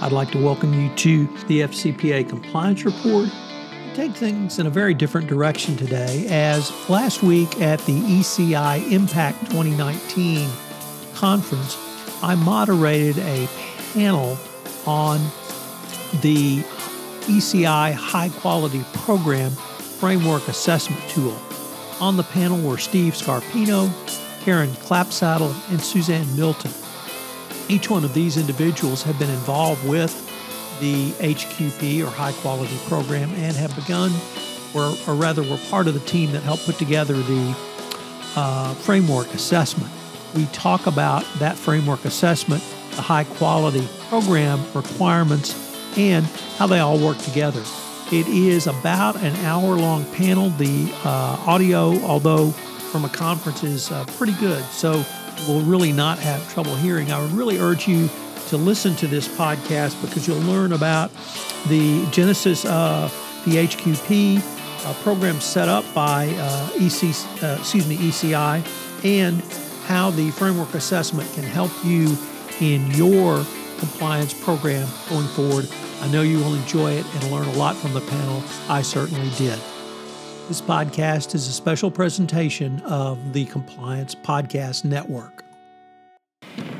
I'd like to welcome you to the FCPA compliance report. Take things in a very different direction today as last week at the ECI Impact 2019 conference, I moderated a panel on the ECI High Quality Program Framework Assessment Tool. On the panel were Steve Scarpino, Karen Clapsaddle, and Suzanne Milton. Each one of these individuals have been involved with the HQP or High Quality Program and have begun, or, or rather, were part of the team that helped put together the uh, framework assessment. We talk about that framework assessment, the high quality program requirements, and how they all work together. It is about an hour long panel. The uh, audio, although from a conference, is uh, pretty good. So will really not have trouble hearing. I would really urge you to listen to this podcast because you'll learn about the genesis of the HQP program set up by uh, EC, uh, excuse me, ECI and how the framework assessment can help you in your compliance program going forward. I know you will enjoy it and learn a lot from the panel. I certainly did. This podcast is a special presentation of the Compliance Podcast Network.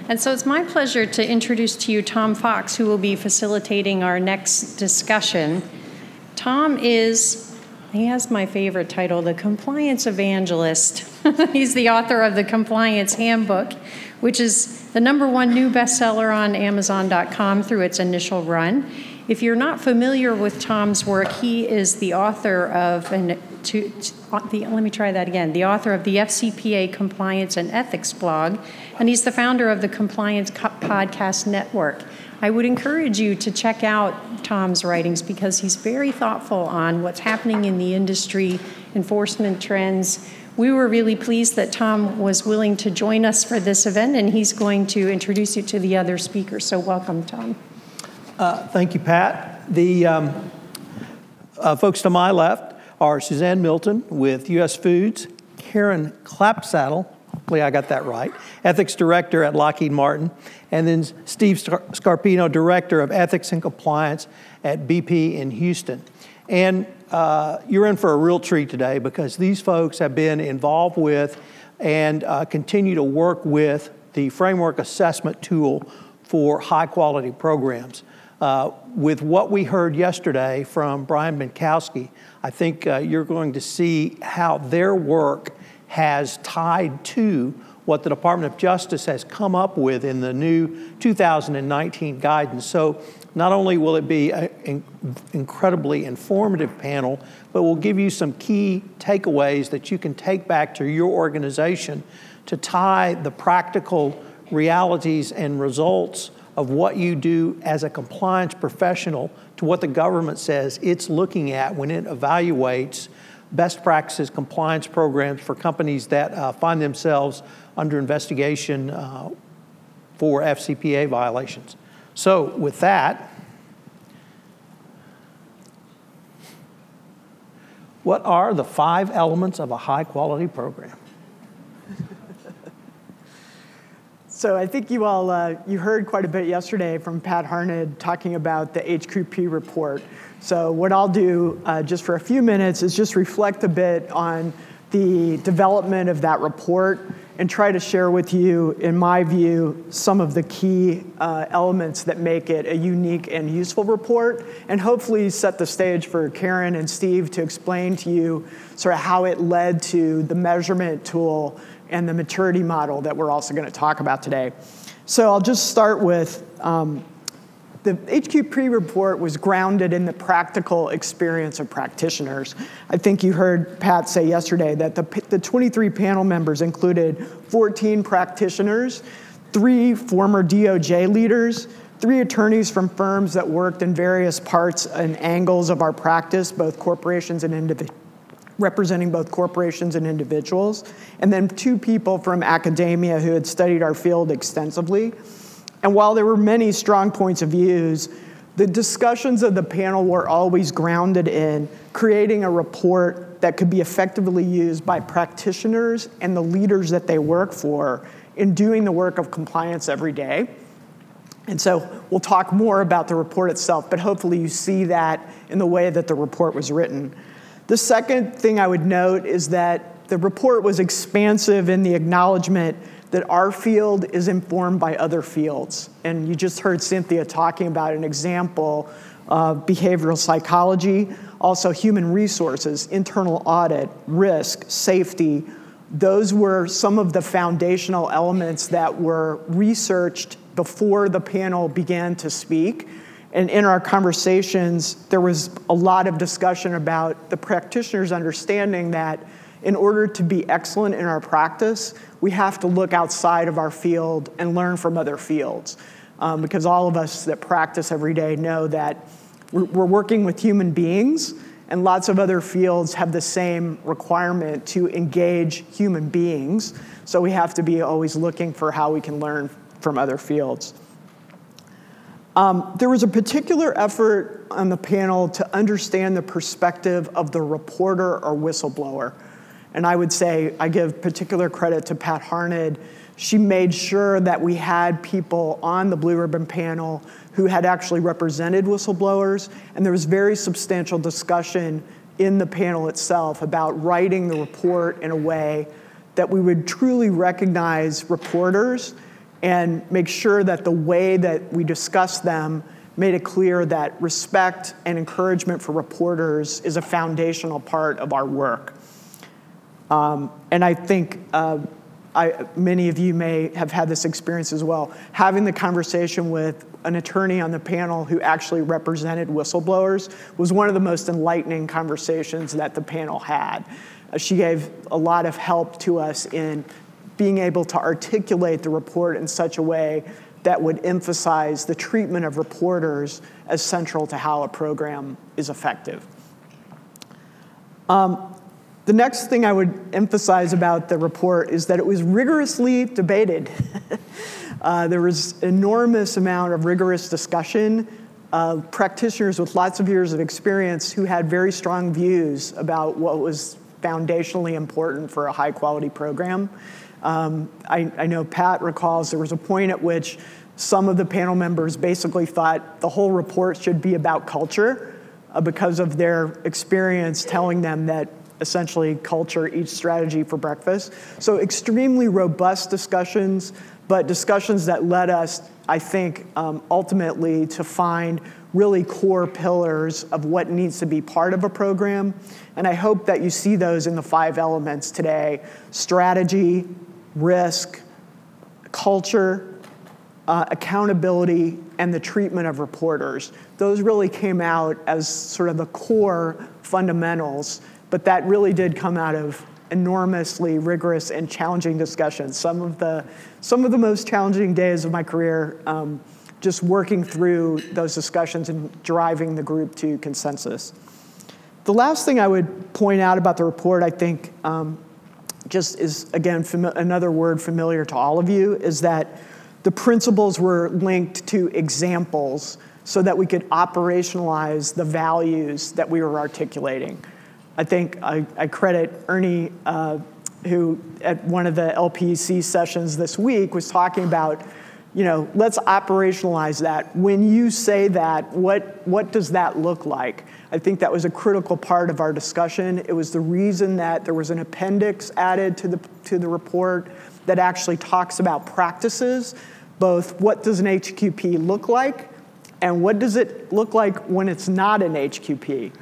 And so it's my pleasure to introduce to you Tom Fox, who will be facilitating our next discussion. Tom is, he has my favorite title, the Compliance Evangelist. He's the author of the Compliance Handbook, which is the number one new bestseller on Amazon.com through its initial run. If you're not familiar with Tom's work, he is the author of an to, to the, let me try that again. The author of the FCPA Compliance and Ethics blog, and he's the founder of the Compliance Podcast Network. I would encourage you to check out Tom's writings because he's very thoughtful on what's happening in the industry, enforcement trends. We were really pleased that Tom was willing to join us for this event, and he's going to introduce you to the other speakers. So, welcome, Tom. Uh, thank you, Pat. The um, uh, folks to my left are Suzanne Milton with U.S. Foods, Karen Clapsaddle, hopefully I got that right, Ethics Director at Lockheed Martin, and then Steve Scarpino, Director of Ethics and Compliance at BP in Houston. And uh, you're in for a real treat today because these folks have been involved with and uh, continue to work with the framework assessment tool for high quality programs. Uh, with what we heard yesterday from Brian Benczkowski, I think uh, you're going to see how their work has tied to what the Department of Justice has come up with in the new 2019 guidance. So, not only will it be an incredibly informative panel, but we'll give you some key takeaways that you can take back to your organization to tie the practical realities and results of what you do as a compliance professional to what the government says it's looking at when it evaluates best practices compliance programs for companies that uh, find themselves under investigation uh, for FCPA violations. So, with that, what are the five elements of a high quality program? So I think you all uh, you heard quite a bit yesterday from Pat Harned talking about the HQP report. So what I'll do uh, just for a few minutes is just reflect a bit on the development of that report and try to share with you, in my view, some of the key uh, elements that make it a unique and useful report, and hopefully set the stage for Karen and Steve to explain to you sort of how it led to the measurement tool and the maturity model that we're also going to talk about today. So I'll just start with um, the HQP report was grounded in the practical experience of practitioners. I think you heard Pat say yesterday that the, the 23 panel members included 14 practitioners, three former DOJ leaders, three attorneys from firms that worked in various parts and angles of our practice, both corporations and individuals representing both corporations and individuals, and then two people from academia who had studied our field extensively. And while there were many strong points of views, the discussions of the panel were always grounded in creating a report that could be effectively used by practitioners and the leaders that they work for in doing the work of compliance every day. And so we'll talk more about the report itself, but hopefully you see that in the way that the report was written. The second thing I would note is that the report was expansive in the acknowledgement that our field is informed by other fields. And you just heard Cynthia talking about an example of behavioral psychology, also human resources, internal audit, risk, safety. Those were some of the foundational elements that were researched before the panel began to speak and in our conversations, there was a lot of discussion about the practitioners understanding that in order to be excellent in our practice, we have to look outside of our field and learn from other fields. Um, because all of us that practice every day know that we're, we're working with human beings, and lots of other fields have the same requirement to engage human beings. So we have to be always looking for how we can learn from other fields. Um, there was a particular effort on the panel to understand the perspective of the reporter or whistleblower. And I would say I give particular credit to Pat Harned. She made sure that we had people on the Blue Ribbon panel who had actually represented whistleblowers, and there was very substantial discussion in the panel itself about writing the report in a way that we would truly recognize reporters and make sure that the way that we discuss them made it clear that respect and encouragement for reporters is a foundational part of our work. Um, and I think uh, I, many of you may have had this experience as well. Having the conversation with an attorney on the panel who actually represented whistleblowers was one of the most enlightening conversations that the panel had. Uh, she gave a lot of help to us in being able to articulate the report in such a way that would emphasize the treatment of reporters as central to how a program is effective. Um, the next thing I would emphasize about the report is that it was rigorously debated. uh, there was enormous amount of rigorous discussion. Uh, practitioners with lots of years of experience who had very strong views about what was foundationally important for a high quality program. Um, I, I know Pat recalls there was a point at which some of the panel members basically thought the whole report should be about culture uh, because of their experience telling them that essentially culture eats strategy for breakfast. So, extremely robust discussions, but discussions that led us, I think, um, ultimately to find really core pillars of what needs to be part of a program. And I hope that you see those in the five elements today strategy, risk, culture, uh, accountability, and the treatment of reporters. Those really came out as sort of the core fundamentals, but that really did come out of enormously rigorous and challenging discussions. Some of the, some of the most challenging days of my career, um, just working through those discussions and driving the group to consensus. The last thing I would point out about the report, I think, um, just is, again, fami- another word familiar to all of you, is that the principles were linked to examples so that we could operationalize the values that we were articulating. I think I, I credit Ernie, uh, who at one of the LPC sessions this week was talking about, you know, let's operationalize that. When you say that, what, what does that look like? I think that was a critical part of our discussion. It was the reason that there was an appendix added to the, to the report that actually talks about practices, both what does an HQP look like and what does it look like when it's not an HQP.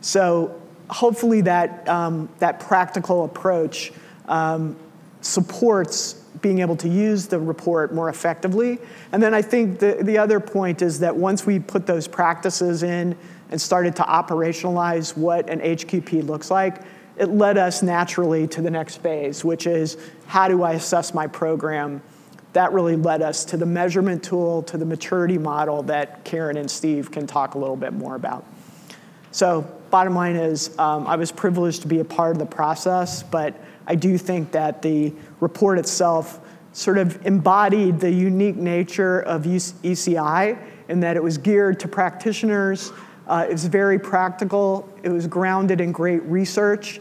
So hopefully that, um, that practical approach um, supports being able to use the report more effectively. And then I think the, the other point is that once we put those practices in and started to operationalize what an HQP looks like, it led us naturally to the next phase, which is how do I assess my program that really led us to the measurement tool, to the maturity model that Karen and Steve can talk a little bit more about. So bottom line is um, I was privileged to be a part of the process, but I do think that the report itself sort of embodied the unique nature of ECI in that it was geared to practitioners. Uh, it was very practical. It was grounded in great research.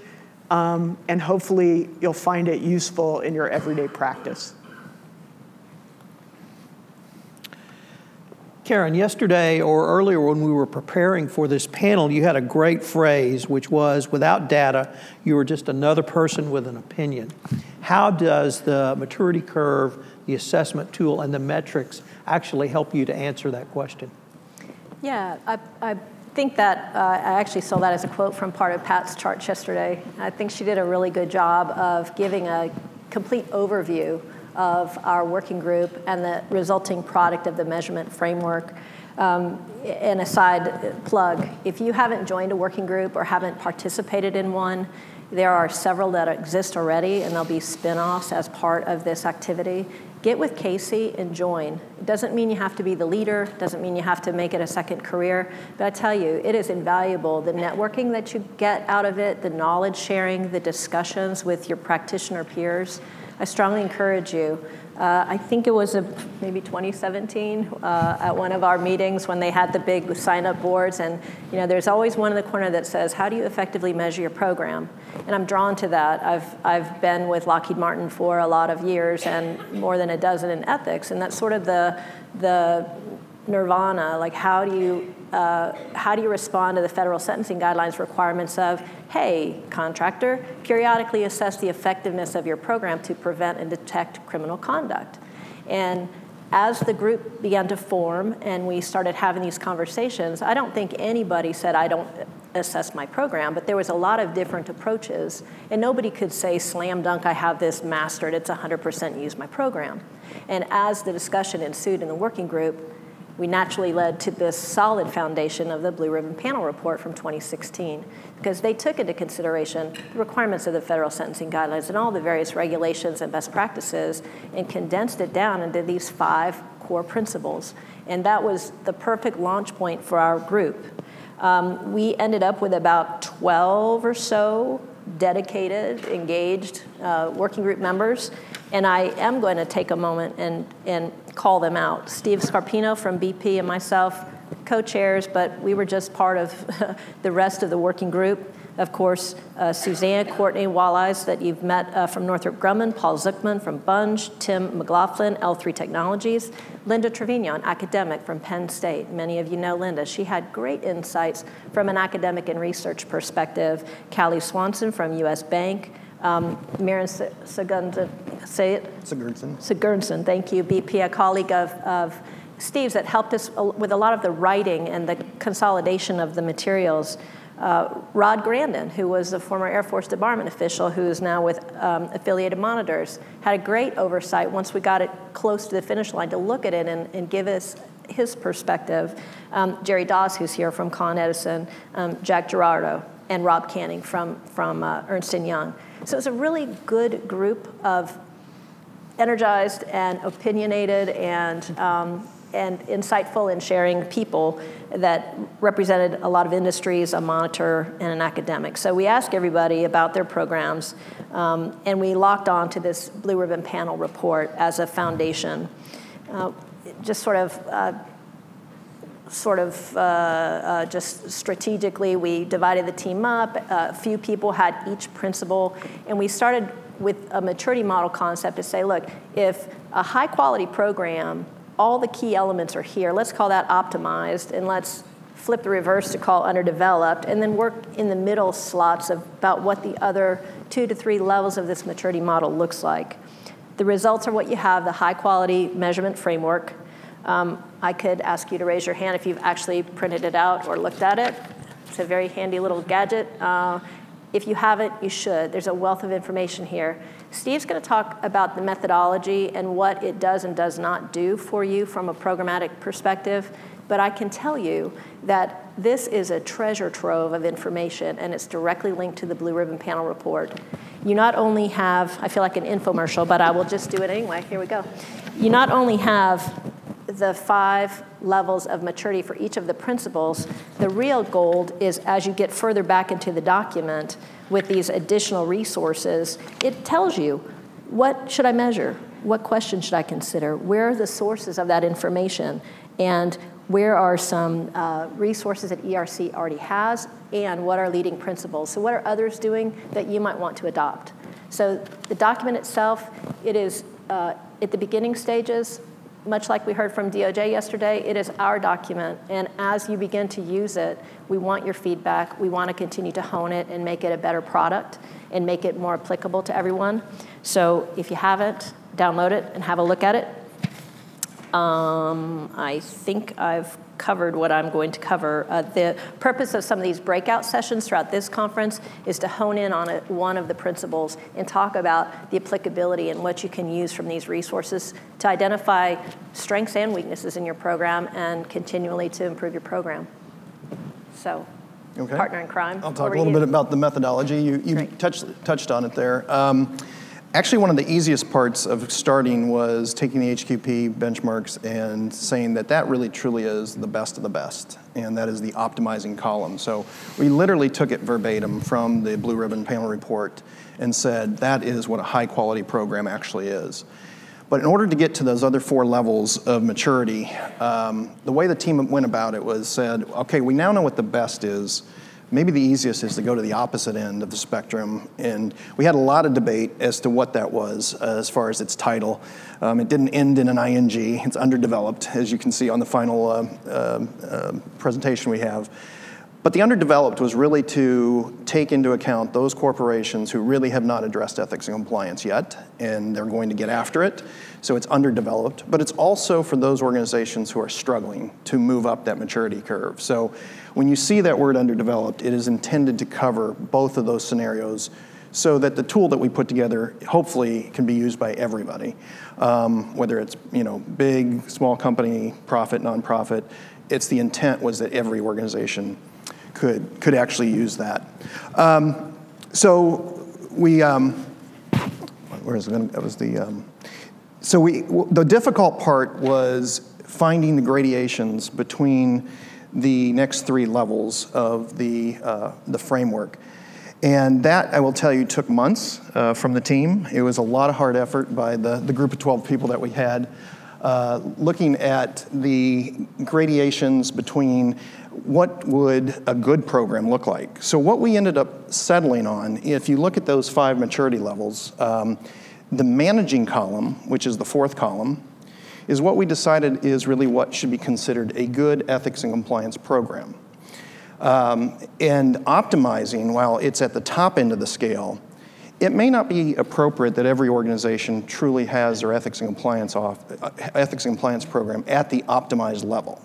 Um, and hopefully you'll find it useful in your everyday practice. Karen, yesterday or earlier when we were preparing for this panel, you had a great phrase, which was without data, you were just another person with an opinion. How does the maturity curve, the assessment tool, and the metrics actually help you to answer that question? Yeah, I, I think that uh, I actually saw that as a quote from part of Pat's chart yesterday. I think she did a really good job of giving a complete overview of our working group and the resulting product of the measurement framework. Um, and a side plug, if you haven't joined a working group or haven't participated in one, there are several that exist already, and there'll be spin offs as part of this activity. Get with Casey and join. It doesn't mean you have to be the leader, doesn't mean you have to make it a second career, but I tell you, it is invaluable. The networking that you get out of it, the knowledge sharing, the discussions with your practitioner peers. I strongly encourage you. Uh, I think it was a, maybe 2017 uh, at one of our meetings when they had the big sign-up boards, and you know, there's always one in the corner that says, "How do you effectively measure your program?" And I'm drawn to that. I've I've been with Lockheed Martin for a lot of years and more than a dozen in ethics, and that's sort of the the nirvana. Like, how do you uh, how do you respond to the federal sentencing guidelines requirements of, hey, contractor, periodically assess the effectiveness of your program to prevent and detect criminal conduct? And as the group began to form and we started having these conversations, I don't think anybody said, I don't assess my program, but there was a lot of different approaches. And nobody could say, slam dunk, I have this mastered, it's 100% use my program. And as the discussion ensued in the working group, we naturally led to this solid foundation of the Blue Ribbon Panel report from 2016 because they took into consideration the requirements of the federal sentencing guidelines and all the various regulations and best practices and condensed it down into these five core principles. And that was the perfect launch point for our group. Um, we ended up with about 12 or so dedicated, engaged uh, working group members. And I am going to take a moment and, and call them out. Steve Scarpino from BP and myself, co chairs, but we were just part of the rest of the working group. Of course, uh, Suzanne Courtney Walleyes, that you've met uh, from Northrop Grumman, Paul Zuckman from Bunge, Tim McLaughlin, L3 Technologies, Linda Trevino, an academic from Penn State. Many of you know Linda. She had great insights from an academic and research perspective. Callie Swanson from US Bank, um, Maren Sigurdsson, say it? Sigurdsson. Sigurdsson, thank you. BP, a colleague of, of Steve's that helped us with a lot of the writing and the consolidation of the materials. Uh, Rod Grandin, who was a former Air Force Department official who is now with um, Affiliated Monitors, had a great oversight once we got it close to the finish line to look at it and, and give us his perspective. Um, Jerry Doss, who's here from Con Edison, um, Jack Gerardo, and Rob Canning from, from uh, Ernst & Young. So it's a really good group of energized and opinionated and um, and insightful and sharing people that represented a lot of industries, a monitor, and an academic. So we asked everybody about their programs, um, and we locked on to this Blue Ribbon Panel report as a foundation. Uh, just sort of uh, sort of uh, uh, just strategically, we divided the team up. A few people had each principle, and we started with a maturity model concept to say, look, if a high quality program, all the key elements are here, let's call that optimized, and let's flip the reverse to call underdeveloped, and then work in the middle slots of about what the other two to three levels of this maturity model looks like. The results are what you have the high quality measurement framework, um, I could ask you to raise your hand if you've actually printed it out or looked at it. It's a very handy little gadget. Uh, if you haven't, you should. There's a wealth of information here. Steve's going to talk about the methodology and what it does and does not do for you from a programmatic perspective. But I can tell you that this is a treasure trove of information, and it's directly linked to the Blue Ribbon Panel report. You not only have, I feel like an infomercial, but I will just do it anyway. Here we go. You not only have the five levels of maturity for each of the principles, the real gold is as you get further back into the document with these additional resources, it tells you what should I measure? What questions should I consider? Where are the sources of that information? And where are some uh, resources that ERC already has? And what are leading principles? So, what are others doing that you might want to adopt? So, the document itself, it is uh, at the beginning stages, much like we heard from DOJ yesterday, it is our document. And as you begin to use it, we want your feedback. We want to continue to hone it and make it a better product and make it more applicable to everyone. So if you haven't, download it and have a look at it. Um, I think I've covered what I'm going to cover. Uh, the purpose of some of these breakout sessions throughout this conference is to hone in on a, one of the principles and talk about the applicability and what you can use from these resources to identify strengths and weaknesses in your program and continually to improve your program. So, okay. partner in crime. I'll talk a little you? bit about the methodology. You, you touched, touched on it there. Um, Actually, one of the easiest parts of starting was taking the HQP benchmarks and saying that that really truly is the best of the best, and that is the optimizing column. So we literally took it verbatim from the Blue Ribbon panel report and said that is what a high quality program actually is. But in order to get to those other four levels of maturity, um, the way the team went about it was said, okay, we now know what the best is Maybe the easiest is to go to the opposite end of the spectrum. And we had a lot of debate as to what that was uh, as far as its title. Um, it didn't end in an ing, it's underdeveloped, as you can see on the final uh, uh, uh, presentation we have. But the underdeveloped was really to take into account those corporations who really have not addressed ethics and compliance yet, and they're going to get after it. So it's underdeveloped. But it's also for those organizations who are struggling to move up that maturity curve. So when you see that word underdeveloped, it is intended to cover both of those scenarios so that the tool that we put together hopefully can be used by everybody, um, whether it's you know big, small company, profit, nonprofit. It's the intent was that every organization could, could actually use that. Um, so we, um, where is it? That was the, um, so we, the difficult part was finding the gradations between the next three levels of the, uh, the framework. And that, I will tell you, took months uh, from the team. It was a lot of hard effort by the, the group of 12 people that we had, uh, looking at the gradations between what would a good program look like? So, what we ended up settling on, if you look at those five maturity levels, um, the managing column, which is the fourth column, is what we decided is really what should be considered a good ethics and compliance program. Um, and optimizing, while it's at the top end of the scale, it may not be appropriate that every organization truly has their ethics and compliance off, uh, ethics and compliance program at the optimized level.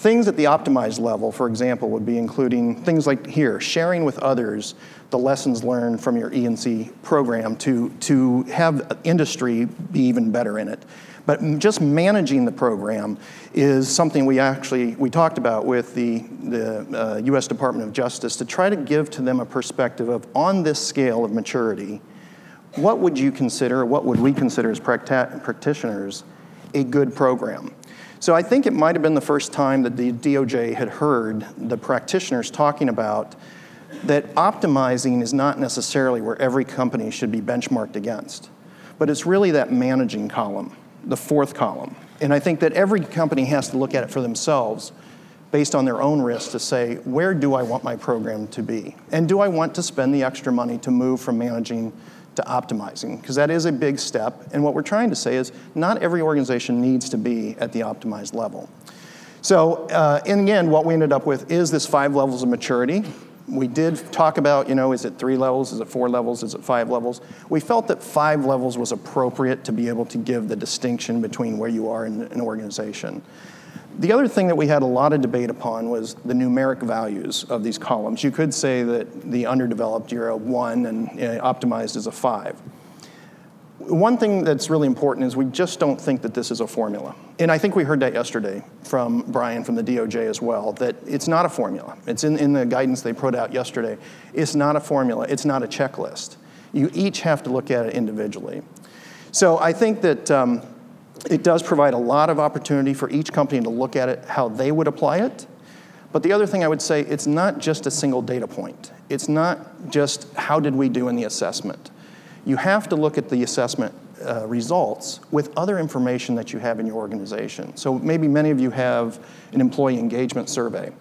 Things at the optimized level, for example, would be including things like here, sharing with others the lessons learned from your E&C program to, to have industry be even better in it. But just managing the program is something we actually we talked about with the, the uh, U.S. Department of Justice to try to give to them a perspective of on this scale of maturity, what would you consider, what would we consider as practitioners, a good program? So I think it might have been the first time that the DOJ had heard the practitioners talking about that optimizing is not necessarily where every company should be benchmarked against, but it's really that managing column, the fourth column. And I think that every company has to look at it for themselves based on their own risk to say, where do I want my program to be? And do I want to spend the extra money to move from managing to optimizing, because that is a big step. And what we're trying to say is not every organization needs to be at the optimized level. So, uh, in the end, what we ended up with is this five levels of maturity. We did talk about, you know, is it three levels, is it four levels, is it five levels? We felt that five levels was appropriate to be able to give the distinction between where you are in an organization. The other thing that we had a lot of debate upon was the numeric values of these columns. You could say that the underdeveloped, you're a one, and optimized is a five. one thing that's really important is we just don't think that this is a formula. And I think we heard that yesterday from Brian from the DOJ as well, that it's not a formula. It's in, in the guidance they put out yesterday. It's not a formula, it's not a checklist. You each have to look at it individually. So I think that um, it does provide a lot of opportunity for each company to look at it how they would apply it. But the other thing I would say, it's not just a single data point. It's not just how did we do in the assessment. You have to look at the assessment uh, results with other information that you have in your organization. So maybe many of you have an employee engagement survey.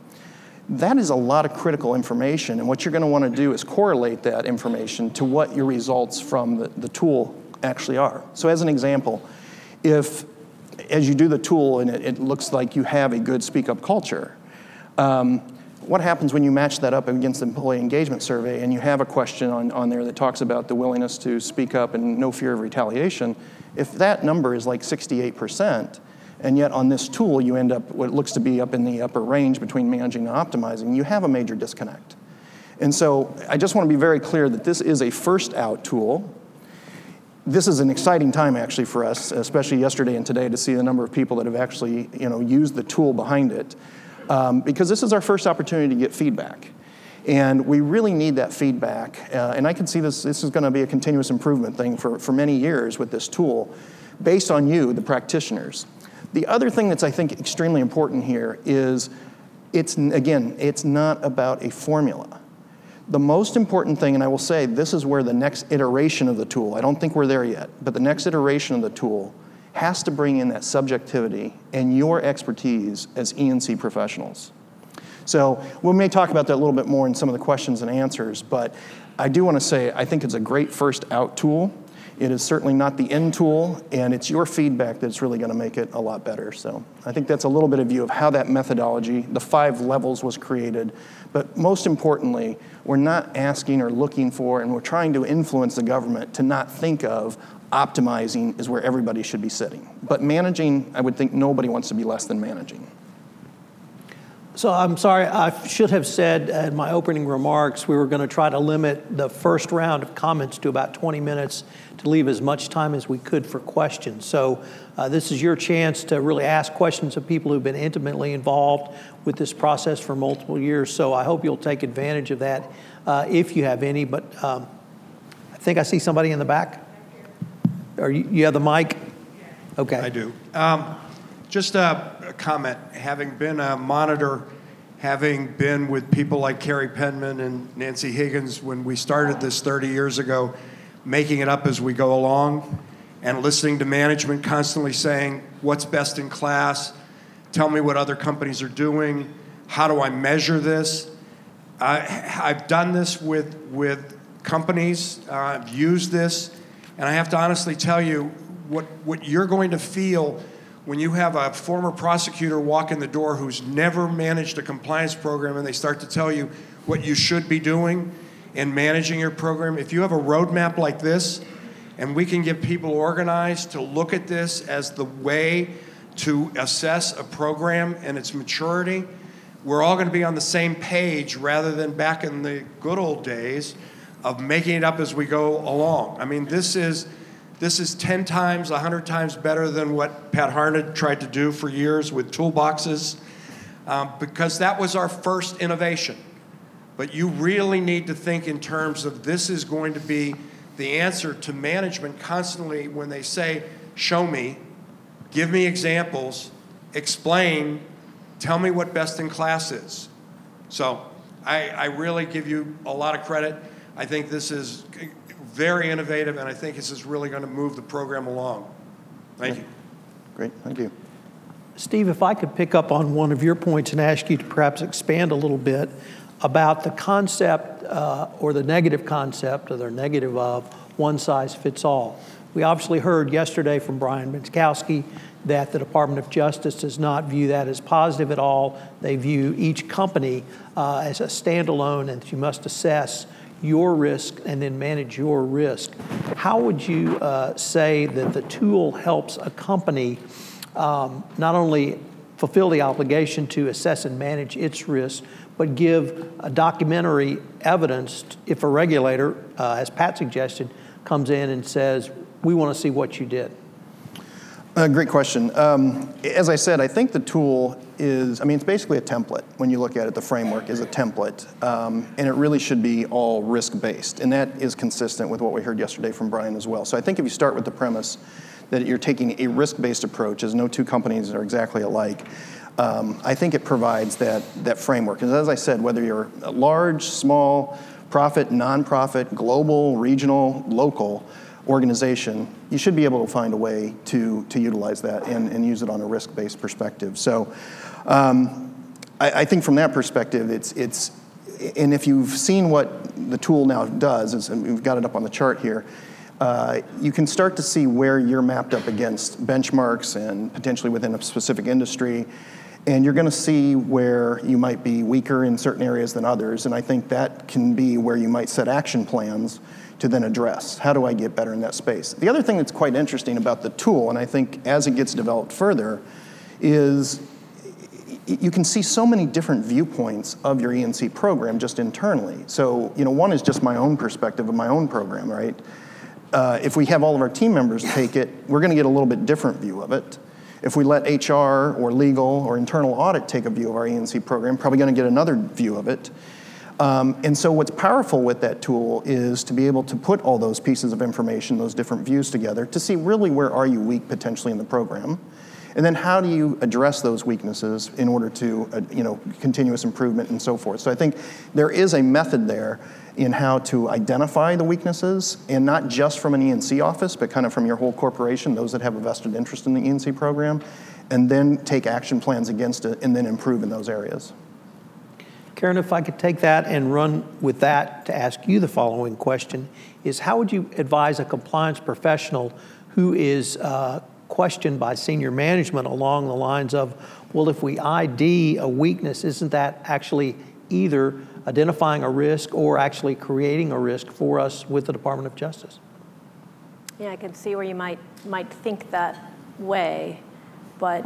That is a lot of critical information, and what you're going to want to do is correlate that information to what your results from the, the tool actually are. So, as an example, if as you do the tool and it, it looks like you have a good speak up culture, um, what happens when you match that up against the employee engagement survey and you have a question on, on there that talks about the willingness to speak up and no fear of retaliation? If that number is like 68%, and yet on this tool you end up what looks to be up in the upper range between managing and optimizing, you have a major disconnect. And so I just want to be very clear that this is a first out tool this is an exciting time actually for us, especially yesterday and today, to see the number of people that have actually you know, used the tool behind it. Um, because this is our first opportunity to get feedback. And we really need that feedback. Uh, and I can see this, this is going to be a continuous improvement thing for, for many years with this tool based on you, the practitioners. The other thing that's, I think, extremely important here is it's, again, it's not about a formula the most important thing, and I will say this is where the next iteration of the tool, I don't think we're there yet, but the next iteration of the tool has to bring in that subjectivity and your expertise as E&C professionals. So we may talk about that a little bit more in some of the questions and answers, but I do want to say I think it's a great first out tool. It is certainly not the end tool, and it's your feedback that's really going to make it a lot better. So I think that's a little bit of view of how that methodology, the five levels, was created. But most importantly, we're not asking or looking for, and we're trying to influence the government to not think of optimizing is where everybody should be sitting. But managing, I would think nobody wants to be less than managing. So I'm sorry, I should have said in my opening remarks we were going to try to limit the first round of comments to about 20 minutes to leave as much time as we could for questions. So uh, this is your chance to really ask questions of people who've been intimately involved with this process for multiple years. So I hope you'll take advantage of that uh, if you have any. But um, I think I see somebody in the back. Are you, you have the mic? Okay. I do. Um, just a, a comment. Having been a monitor, having been with people like Carrie Penman and Nancy Higgins when we started this 30 years ago, making it up as we go along, and listening to management constantly saying, What's best in class? Tell me what other companies are doing. How do I measure this? I, have done this with, with companies, uh, I've used this, and I have to honestly tell you what, what you're going to feel when you have a former prosecutor walk in the door who's never managed a compliance program and they start to tell you what you should be doing in managing your program, if you have a roadmap like this, and we can get people organized to look at this as the way to assess a program and its maturity, we're all going to be on the same page rather than back in the good old days of making it up as we go along. I mean, this is this is 10 times, 100 times better than what Pat Harned tried to do for years with toolboxes, um, because that was our first innovation. But you really need to think in terms of this is going to be the answer to management constantly when they say, Show me, give me examples, explain, tell me what best in class is. So I, I really give you a lot of credit. I think this is very innovative, and I think this is really going to move the program along. Thank you. Great, thank you. Steve, if I could pick up on one of your points and ask you to perhaps expand a little bit about the concept uh, or the negative concept or the negative of one size fits all. We obviously heard yesterday from Brian Benczkowski that the Department of Justice does not view that as positive at all. They view each company uh, as a standalone and you must assess your risk and then manage your risk. How would you uh, say that the tool helps a company um, not only fulfill the obligation to assess and manage its risk, but give a documentary evidence if a regulator, uh, as Pat suggested, comes in and says, we want to see what you did? Uh, great question. Um, as I said, I think the tool is, I mean, it's basically a template. When you look at it, the framework is a template. Um, and it really should be all risk based. And that is consistent with what we heard yesterday from Brian as well. So I think if you start with the premise that you're taking a risk based approach, as no two companies are exactly alike, um, I think it provides that, that framework. And as I said, whether you're large, small, profit, nonprofit, global, regional, local, organization, you should be able to find a way to, to utilize that and, and use it on a risk based perspective. So um, I, I, think from that perspective, it's, it's, and if you've seen what the tool now does, and we've got it up on the chart here, uh, you can start to see where you're mapped up against benchmarks and potentially within a specific industry. And you're going to see where you might be weaker in certain areas than others. And I think that can be where you might set action plans to then address. How do I get better in that space? The other thing that's quite interesting about the tool, and I think as it gets developed further, is you can see so many different viewpoints of your E&C program just internally. So, you know, one is just my own perspective of my own program, right? Uh, if we have all of our team members take it, we're going to get a little bit different view of it. If we let HR or legal or internal audit take a view of our E&C program, probably going to get another view of it. Um, and so, what's powerful with that tool is to be able to put all those pieces of information, those different views together, to see really where are you weak potentially in the program, and then how do you address those weaknesses in order to, uh, you know, continuous improvement and so forth. So I think there is a method there in how to identify the weaknesses, and not just from an E&C office, but kind of from your whole corporation, those that have a vested interest in the E&C program, and then take action plans against it, and then improve in those areas. Karen, if I could take that and run with that to ask you the following question is how would you advise a compliance professional who is uh, questioned by senior management along the lines of, well, if we ID a weakness, isn't that actually either identifying a risk or actually creating a risk for us with the Department of Justice? Yeah, I can see where you might might think that way, but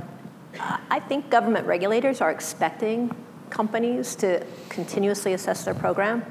I think government regulators are expecting companies to continuously assess their program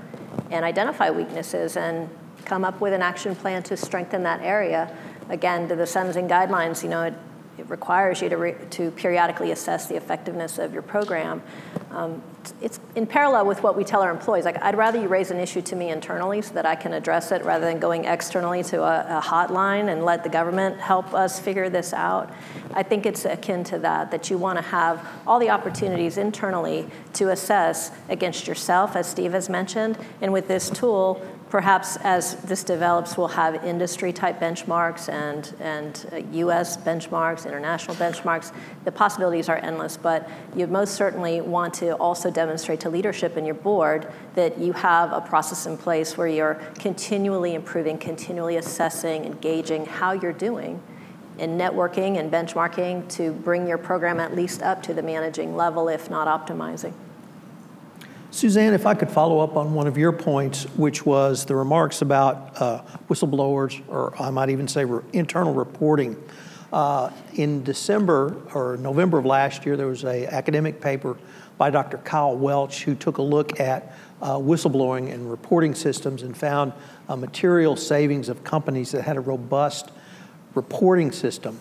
and identify weaknesses and come up with an action plan to strengthen that area. Again, to the sentencing guidelines, you know, it, it requires you to, re, to periodically assess the effectiveness of your program. Um, it's in parallel with what we tell our employees. Like, I'd rather you raise an issue to me internally so that I can address it rather than going externally to a, a hotline and let the government help us figure this out. I think it's akin to that, that you want to have all the opportunities internally to assess against yourself, as Steve has mentioned, and with this tool, Perhaps as this develops, we'll have industry type benchmarks and, and uh, US benchmarks, international benchmarks. The possibilities are endless, but you most certainly want to also demonstrate to leadership and your board that you have a process in place where you're continually improving, continually assessing, engaging how you're doing in networking and benchmarking to bring your program at least up to the managing level, if not optimizing. Suzanne, if I could follow up on one of your points, which was the remarks about uh, whistleblowers, or I might even say re- internal reporting. Uh, in December or November of last year, there was an academic paper by Dr. Kyle Welch who took a look at uh, whistleblowing and reporting systems and found a material savings of companies that had a robust reporting system.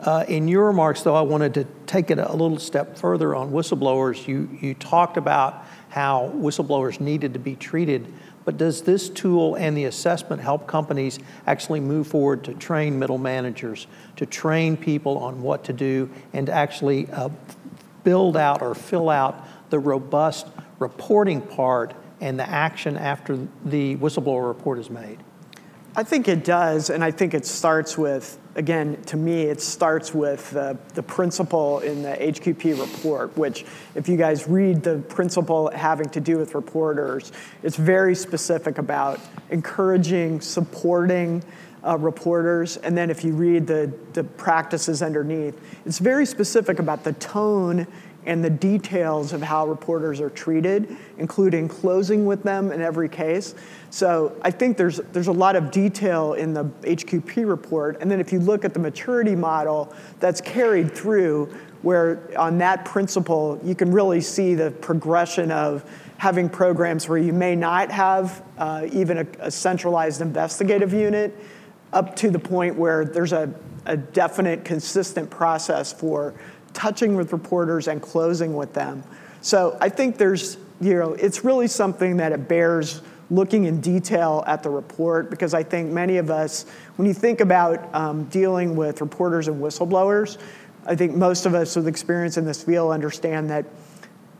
Uh, in your remarks, though, I wanted to take it a little step further on whistleblowers. You, you talked about how whistleblowers needed to be treated. But does this tool and the assessment help companies actually move forward to train middle managers, to train people on what to do, and to actually uh, build out or fill out the robust reporting part and the action after the whistleblower report is made? I think it does, and I think it starts with, again, to me, it starts with the, principle in the HQP report, which, if you guys read the principle having to do with reporters, it's very specific about encouraging, supporting uh, reporters. And then if you read the, the practices underneath, it's very specific about the tone and the details of how reporters are treated, including closing with them in every case. So I think there's, there's a lot of detail in the HQP report. And then if you look at the maturity model that's carried through, where on that principle, you can really see the progression of having programs where you may not have uh, even a, a centralized investigative unit up to the point where there's a, a definite, consistent process for touching with reporters and closing with them. So I think there's, you know, it's really something that it bears looking in detail at the report because I think many of us, when you think about um, dealing with reporters and whistleblowers, I think most of us with experience in this field understand that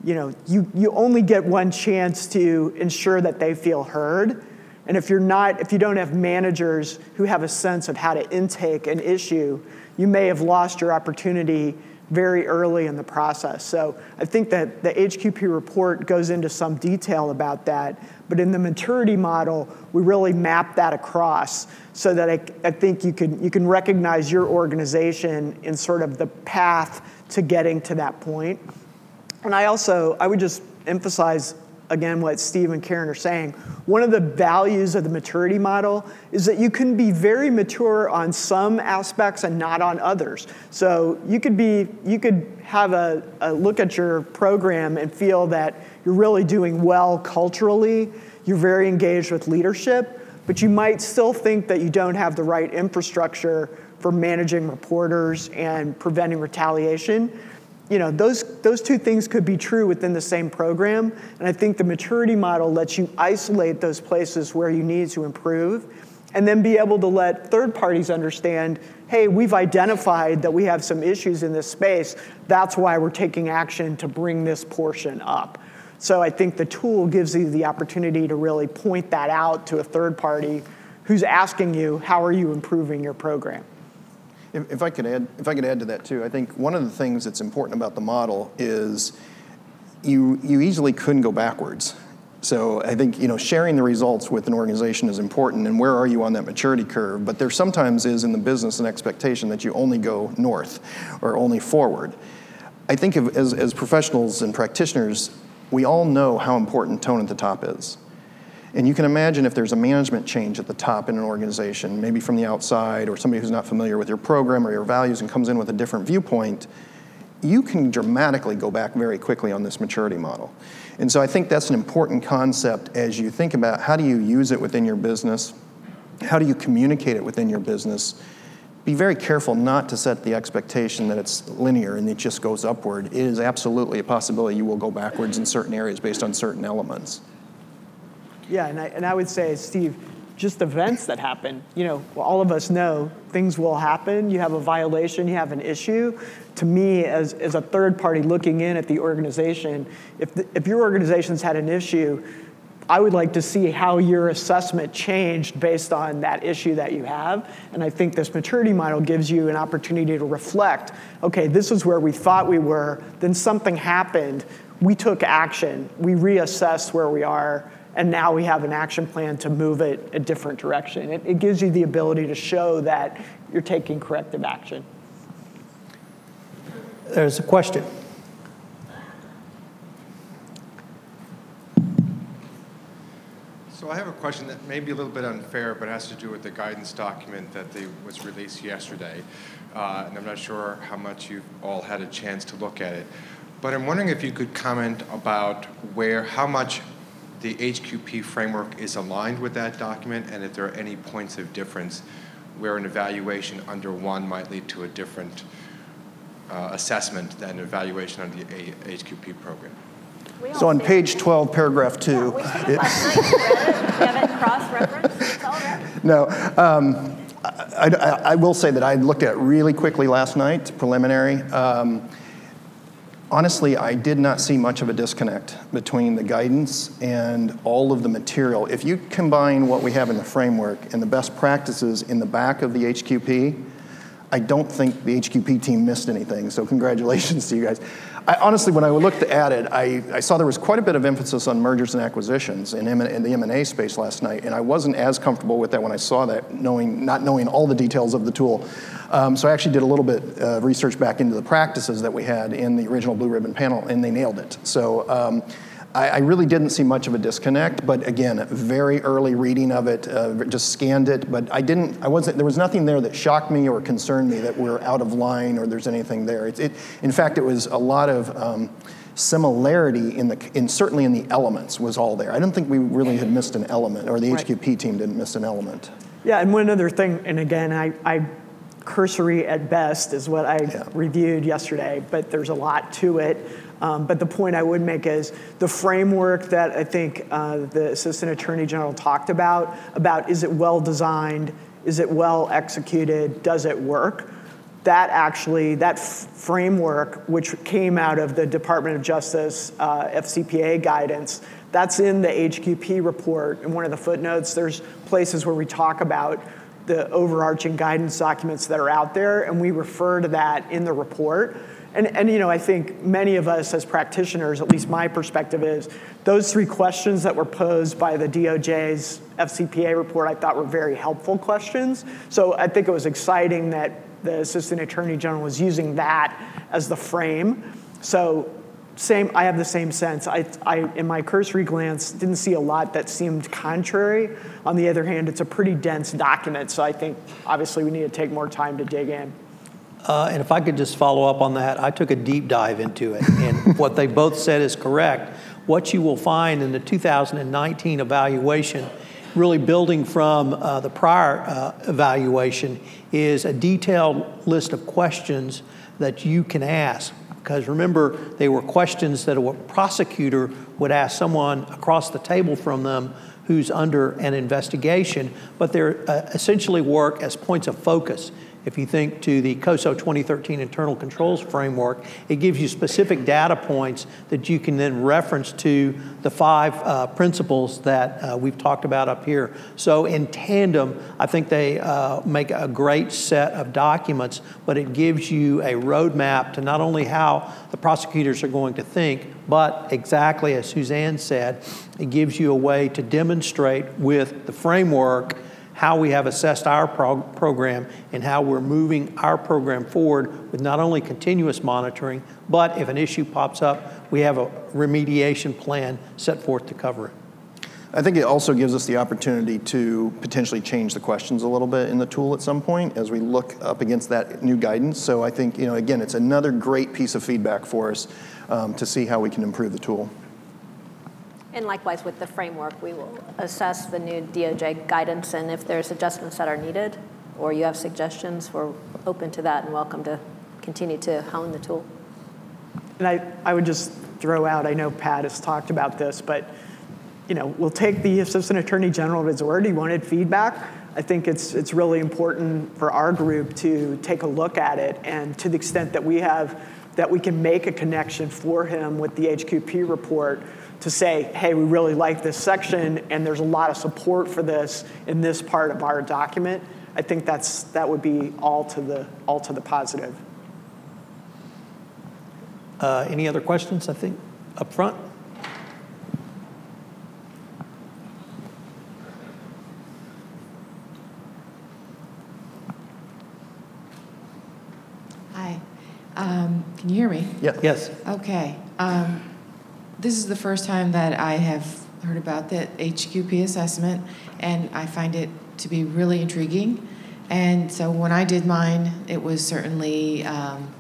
you know you, you only get one chance to ensure that they feel heard. And if you're not, if you don't have managers who have a sense of how to intake an issue, you may have lost your opportunity very early in the process. So I think that the HQP report goes into some detail about that, but in the maturity model, we really map that across so that I, I think you can, you can recognize your organization in sort of the path to getting to that point. And I also, I would just emphasize again what Steve and Karen are saying. One of the values of the maturity model is that you can be very mature on some aspects and not on others. So you could be, you could have a, a look at your program and feel that you're really doing well culturally, you're very engaged with leadership, but you might still think that you don't have the right infrastructure for managing reporters and preventing retaliation you know, those, those two things could be true within the same program. And I think the maturity model lets you isolate those places where you need to improve and then be able to let third parties understand hey, we've identified that we have some issues in this space. That's why we're taking action to bring this portion up. So I think the tool gives you the opportunity to really point that out to a third party who's asking you, how are you improving your program? If, if, I could add, if I could add to that too, I think one of the things that's important about the model is you you easily couldn't go backwards. So I think you know sharing the results with an organization is important, and where are you on that maturity curve? But there sometimes is in the business an expectation that you only go north or only forward. I think of, as as professionals and practitioners, we all know how important tone at the top is. And you can imagine if there's a management change at the top in an organization, maybe from the outside or somebody who's not familiar with your program or your values and comes in with a different viewpoint, you can dramatically go back very quickly on this maturity model. And so I think that's an important concept as you think about how do you use it within your business? How do you communicate it within your business? Be very careful not to set the expectation that it's linear and it just goes upward. It is absolutely a possibility you will go backwards in certain areas based on certain elements. Yeah, and I, and I would say, Steve, just events that happen. You know, all of us know things will happen. You have a violation, you have an issue. To me, as, as a third party looking in at the organization, if, the, if your organization's had an issue, I would like to see how your assessment changed based on that issue that you have. And I think this maturity model gives you an opportunity to reflect okay, this is where we thought we were, then something happened, we took action, we reassessed where we are and now we have an action plan to move it a different direction. It, it gives you the ability to show that you're taking corrective action. There's a question. So I have a question that may be a little bit unfair, but has to do with the guidance document that they, was released yesterday. Uh, and I'm not sure how much you've all had a chance to look at it. But I'm wondering if you could comment about where, how much the HQP framework is aligned with that document and if there are any points of difference where an evaluation under one might lead to a different uh, assessment than an evaluation under the a- HQP program. So on page 12, paragraph two. we took it last night. You read it? You cross-referenced? It's all there. No, um, I, I, I will say that I looked at it really quickly last night, preliminary. Um, honestly, I did not see much of a disconnect between the guidance and all of the material. If you combine what we have in the framework and the best practices in the back of the HQP, I don't think the HQP team missed anything, so congratulations to you guys. I, honestly, when I looked at it, I, I, saw there was quite a bit of emphasis on mergers and acquisitions in, M- in the M&A space last night, and I wasn't as comfortable with that when I saw that, knowing, not knowing all the details of the tool. Um, so I actually did a little bit of research back into the practices that we had in the original Blue Ribbon panel, and they nailed it. So um, I, I, really didn't see much of a disconnect, but again, very early reading of it, uh, just scanned it, but I didn't, I wasn't, there was nothing there that shocked me or concerned me that we're out of line or there's anything there. It, it in fact, it was a lot of um, similarity in the, in certainly in the elements was all there. I don't think we really had missed an element, or the right. HQP team didn't miss an element. Yeah, and one other thing, and again, I, I cursory at best is what I yeah. reviewed yesterday, but there's a lot to it. Um, but the point I would make is the framework that I think uh, the Assistant Attorney General talked about, about is it well designed, is it well executed, does it work? That actually, that framework, which came out of the Department of Justice uh, FCPA guidance, that's in the HQP report. In one of the footnotes, there's places where we talk about the overarching guidance documents that are out there, and we refer to that in the report. And, and you know, I think many of us as practitioners, at least my perspective is, those three questions that were posed by the DOJ's FCPA report, I thought were very helpful questions. So I think it was exciting that the Assistant Attorney General was using that as the frame. So same, I have the same sense. I, I, in my cursory glance, didn't see a lot that seemed contrary. On the other hand, it's a pretty dense document, so I think obviously we need to take more time to dig in. Uh, and if I could just follow up on that, I took a deep dive into it, and what they both said is correct. What you will find in the 2019 evaluation, really building from uh, the prior uh, evaluation, is a detailed list of questions that you can ask. Because remember, they were questions that a prosecutor would ask someone across the table from them who's under an investigation, but they uh, essentially work as points of focus. If you think to the COSO 2013 internal controls framework, it gives you specific data points that you can then reference to the five uh, principles that uh, we've talked about up here. So, in tandem, I think they uh, make a great set of documents, but it gives you a roadmap to not only how the prosecutors are going to think, but exactly as Suzanne said, it gives you a way to demonstrate with the framework how we have assessed our prog- program and how we're moving our program forward with not only continuous monitoring, but if an issue pops up, we have a remediation plan set forth to cover it. I think it also gives us the opportunity to potentially change the questions a little bit in the tool at some point as we look up against that new guidance. So I think, you know, again, it's another great piece of feedback for us um, to see how we can improve the tool. And likewise with the framework, we will assess the new DOJ guidance and if there's adjustments that are needed or you have suggestions, we're open to that and welcome to continue to hone the tool. And I, I would just throw out, I know Pat has talked about this, but you know, we'll take the Assistant Attorney General of his word. He wanted feedback. I think it's, it's really important for our group to take a look at it and to the extent that we have, that we can make a connection for him with the HQP report, to say, hey, we really like this section and there's a lot of support for this in this part of our document, I think that's, that would be all to the, all to the positive. Uh, any other questions, I think, up front? Hi. Um, can you hear me? Yeah. Yes. Okay. Um, this is the first time that I have heard about the HQP assessment, and I find it to be really intriguing. And so when I did mine, it was certainly um,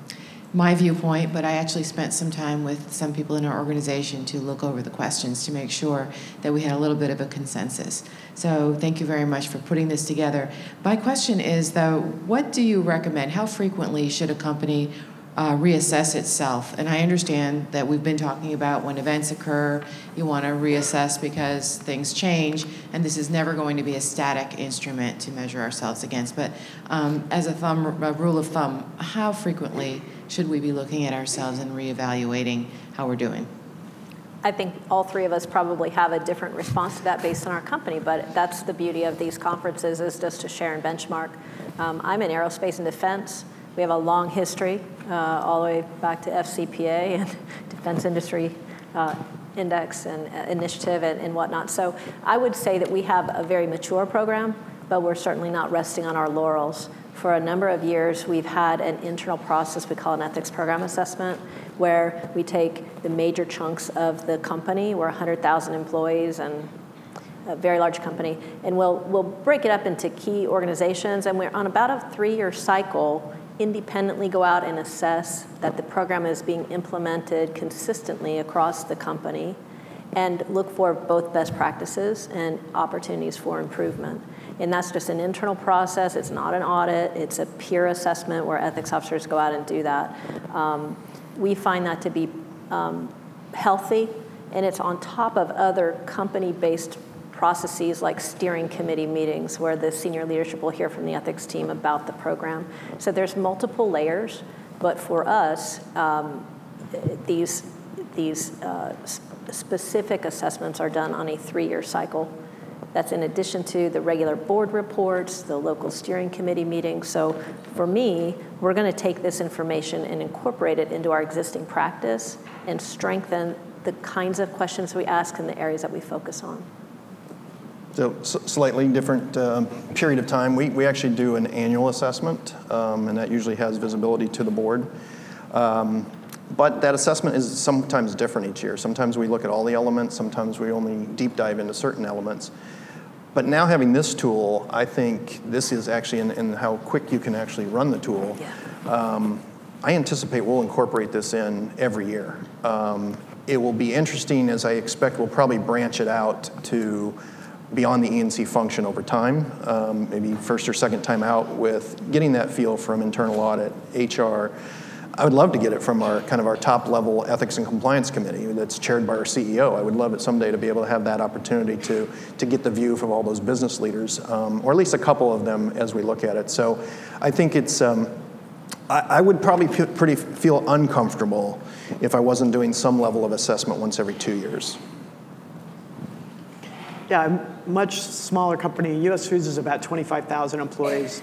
my viewpoint, but I actually spent some time with some people in our organization to look over the questions to make sure that we had a little bit of a consensus. So thank you very much for putting this together. My question is, though, what do you recommend? How frequently should a company uh, reassess itself. And I understand that we've been talking about when events occur, you want to reassess because things change, and this is never going to be a static instrument to measure ourselves against. But um, as a, thumb, a rule of thumb, how frequently should we be looking at ourselves and reevaluating how we're doing? I think all three of us probably have a different response to that based on our company, but that's the beauty of these conferences is just to share and benchmark. Um, I'm in aerospace and defense. We have a long history, uh, all the way back to FCPA and Defense Industry uh, Index and uh, Initiative and, and whatnot. So I would say that we have a very mature program, but we're certainly not resting on our laurels. For a number of years, we've had an internal process we call an ethics program assessment, where we take the major chunks of the company, we're 100,000 employees and a very large company, and we'll, we'll break it up into key organizations, and we're on about a three year cycle independently go out and assess that the program is being implemented consistently across the company and look for both best practices and opportunities for improvement. And that's just an internal process. It's not an audit. It's a peer assessment where ethics officers go out and do that. Um, we find that to be um, healthy, and it's on top of other company-based processes like steering committee meetings where the senior leadership will hear from the ethics team about the program. So there's multiple layers, but for us, um, these, these uh, specific assessments are done on a three-year cycle. That's in addition to the regular board reports, the local steering committee meetings. So for me, we're going to take this information and incorporate it into our existing practice and strengthen the kinds of questions we ask and the areas that we focus on. So slightly different um, period of time. We, we actually do an annual assessment, um, and that usually has visibility to the board. Um, but that assessment is sometimes different each year. Sometimes we look at all the elements, sometimes we only deep dive into certain elements. But now having this tool, I think this is actually in, in how quick you can actually run the tool. Yeah. Um, I anticipate we'll incorporate this in every year. Um, it will be interesting as I expect we'll probably branch it out to beyond the E&C function over time, um, maybe first or second time out with getting that feel from internal audit, HR. I would love to get it from our kind of our top level ethics and compliance committee that's chaired by our CEO. I would love it someday to be able to have that opportunity to, to get the view from all those business leaders, um, or at least a couple of them as we look at it. So I think it's, um, I, I, would probably pretty feel uncomfortable if I wasn't doing some level of assessment once every two years. Yeah, much smaller company. US Foods is about 25,000 employees.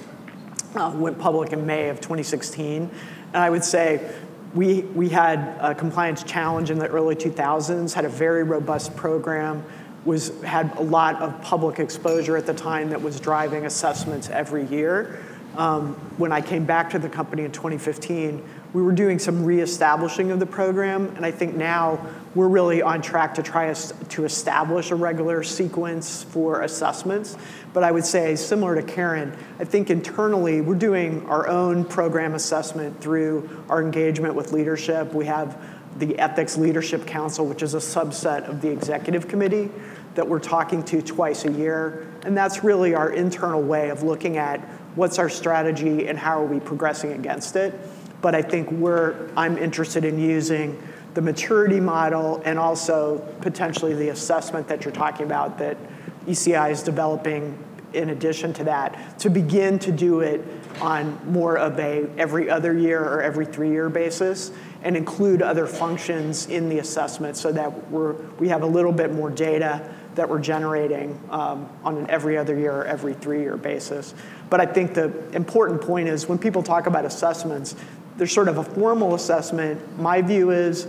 Uh, went public in May of 2016. And I would say we, we had a compliance challenge in the early 2000s, had a very robust program, was, had a lot of public exposure at the time that was driving assessments every year. Um, when I came back to the company in 2015, we were doing some reestablishing of the program, and I think now we're really on track to try to establish a regular sequence for assessments. But I would say, similar to Karen, I think internally we're doing our own program assessment through our engagement with leadership. We have the Ethics Leadership Council, which is a subset of the executive committee that we're talking to twice a year. And that's really our internal way of looking at what's our strategy and how are we progressing against it but I think we're, I'm interested in using the maturity model and also potentially the assessment that you're talking about that ECI is developing in addition to that to begin to do it on more of a every other year or every three year basis and include other functions in the assessment so that we're, we have a little bit more data that we're generating um, on an every other year or every three year basis. But I think the important point is when people talk about assessments, there's sort of a formal assessment. My view is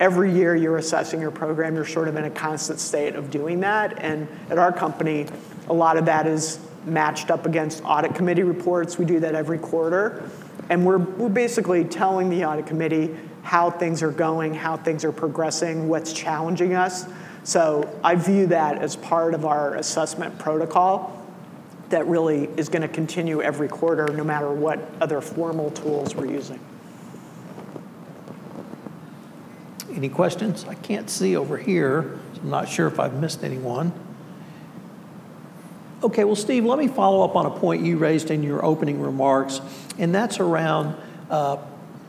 every year you're assessing your program, you're sort of in a constant state of doing that. And at our company, a lot of that is matched up against audit committee reports. We do that every quarter. And we're, we're basically telling the audit committee how things are going, how things are progressing, what's challenging us. So I view that as part of our assessment protocol that really is going to continue every quarter no matter what other formal tools we're using. Any questions? I can't see over here. So I'm not sure if I've missed anyone. Okay, well, Steve, let me follow up on a point you raised in your opening remarks, and that's around uh,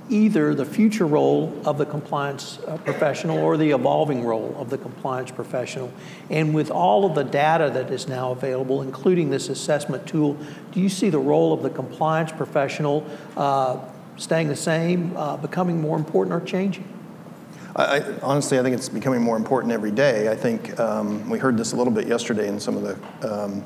either the future role of the compliance uh, professional or the evolving role of the compliance professional. And with all of the data that is now available, including this assessment tool, do you see the role of the compliance professional uh, staying the same, uh, becoming more important, or changing? I, honestly, I think it's becoming more important every day. I think um, we heard this a little bit yesterday in some of the um,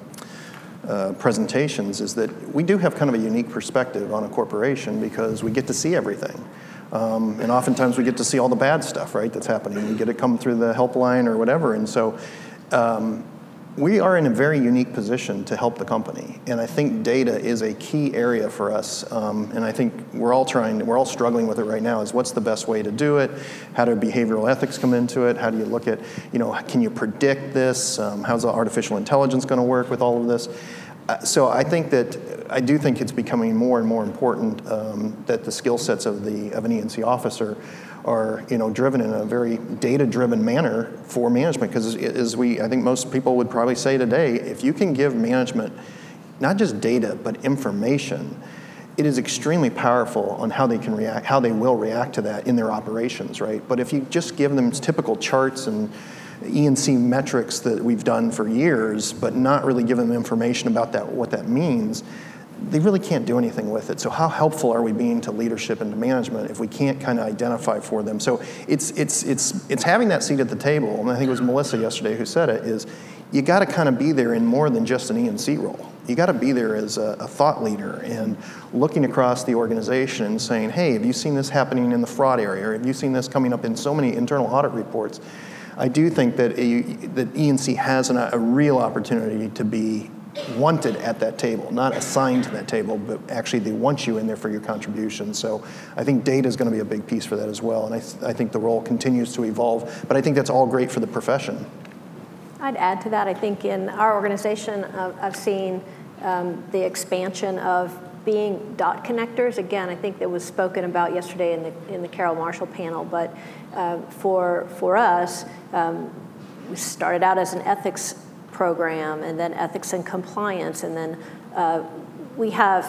uh, presentations is that we do have kind of a unique perspective on a corporation because we get to see everything. Um, and oftentimes we get to see all the bad stuff, right, that's happening. We get to come through the helpline or whatever. And so um, we are in a very unique position to help the company. And I think data is a key area for us. Um, and I think we're all trying, we're all struggling with it right now is what's the best way to do it? How do behavioral ethics come into it? How do you look at, you know, can you predict this? Um, how's artificial intelligence going to work with all of this? Uh, so I think that I do think it's becoming more and more important um, that the skill sets of the of an E&C officer are you know driven in a very data driven manner for management because as we I think most people would probably say today if you can give management not just data, but information, it is extremely powerful on how they can react, how they will react to that in their operations, right? But if you just give them typical charts and E&C metrics that we've done for years, but not really give them information about that, what that means, they really can't do anything with it. So how helpful are we being to leadership and to management if we can't kind of identify for them? So it's it's it's it's having that seat at the table, and I think it was Melissa yesterday who said it. Is you got to kind of be there in more than just an E&C role. You got to be there as a, a, thought leader and looking across the organization and saying, "Hey, have you seen this happening in the fraud area? Or have you seen this coming up in so many internal audit reports?" I do think that a, that E&C has an, a real opportunity to be wanted at that table, not assigned to that table, but actually they want you in there for your contribution. So I think data is going to be a big piece for that as well. And I, th- I think the role continues to evolve, but I think that's all great for the profession. I'd add to that. I think in our organization, uh, I've seen um, the expansion of being dot connectors. Again, I think that was spoken about yesterday in the, in the Carol Marshall panel, but uh, for, for us, um, we started out as an ethics program, and then ethics and compliance, and then uh, we have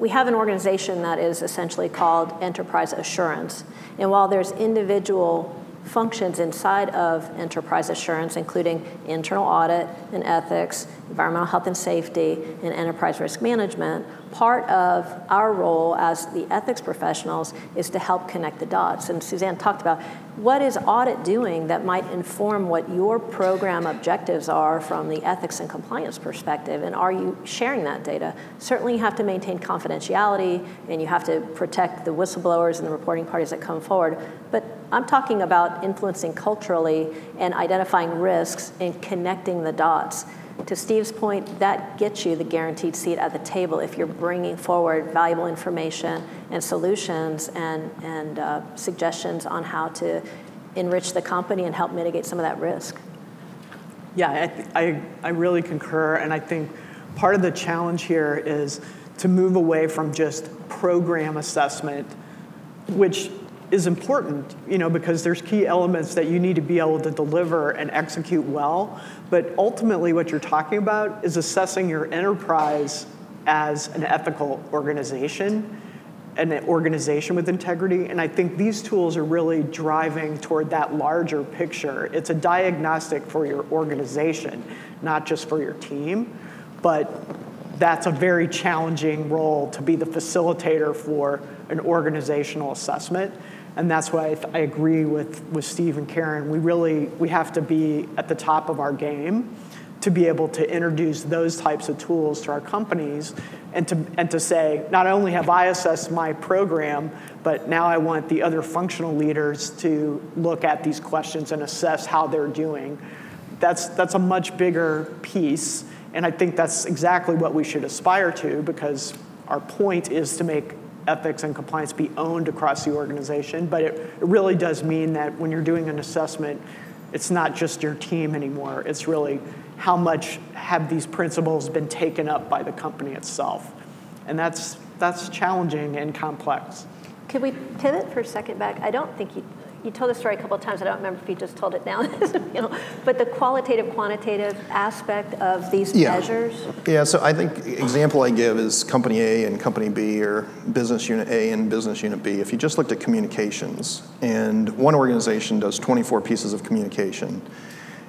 we have an organization that is essentially called enterprise assurance. And while there's individual functions inside of enterprise assurance, including internal audit and ethics, environmental health and safety, and enterprise risk management. Part of our role as the ethics professionals is to help connect the dots. And Suzanne talked about what is audit doing that might inform what your program objectives are from the ethics and compliance perspective, and are you sharing that data? Certainly, you have to maintain confidentiality and you have to protect the whistleblowers and the reporting parties that come forward. But I'm talking about influencing culturally and identifying risks and connecting the dots. To Steve's point, that gets you the guaranteed seat at the table if you're bringing forward valuable information and solutions and, and uh, suggestions on how to enrich the company and help mitigate some of that risk. Yeah, I, th- I, I really concur, and I think part of the challenge here is to move away from just program assessment, which is important, you know, because there's key elements that you need to be able to deliver and execute well. But ultimately, what you're talking about is assessing your enterprise as an ethical organization, an organization with integrity. And I think these tools are really driving toward that larger picture. It's a diagnostic for your organization, not just for your team. But that's a very challenging role to be the facilitator for an organizational assessment and that's why I, th- I, agree with, with Steve and Karen. We really we have to be at the top of our game to be able to introduce those types of tools to our companies and to, and to say, not only have I assessed my program, but now I want the other functional leaders to look at these questions and assess how they're doing. That's, that's a much bigger piece, and I think that's exactly what we should aspire to because our point is to make ethics and compliance be owned across the organization, but it, it really does mean that when you're doing an assessment, it's not just your team anymore. It's really how much have these principles been taken up by the company itself. And that's, that's challenging and complex. Could we pivot for a second back? I don't think you you told the story a couple of times. I don't remember if you just told it now. you know, but the qualitative, quantitative aspect of these yeah. measures. Yeah. So I think example I give is company A and company B, or business unit A and business unit B. If you just looked at communications, and one organization does 24 pieces of communication,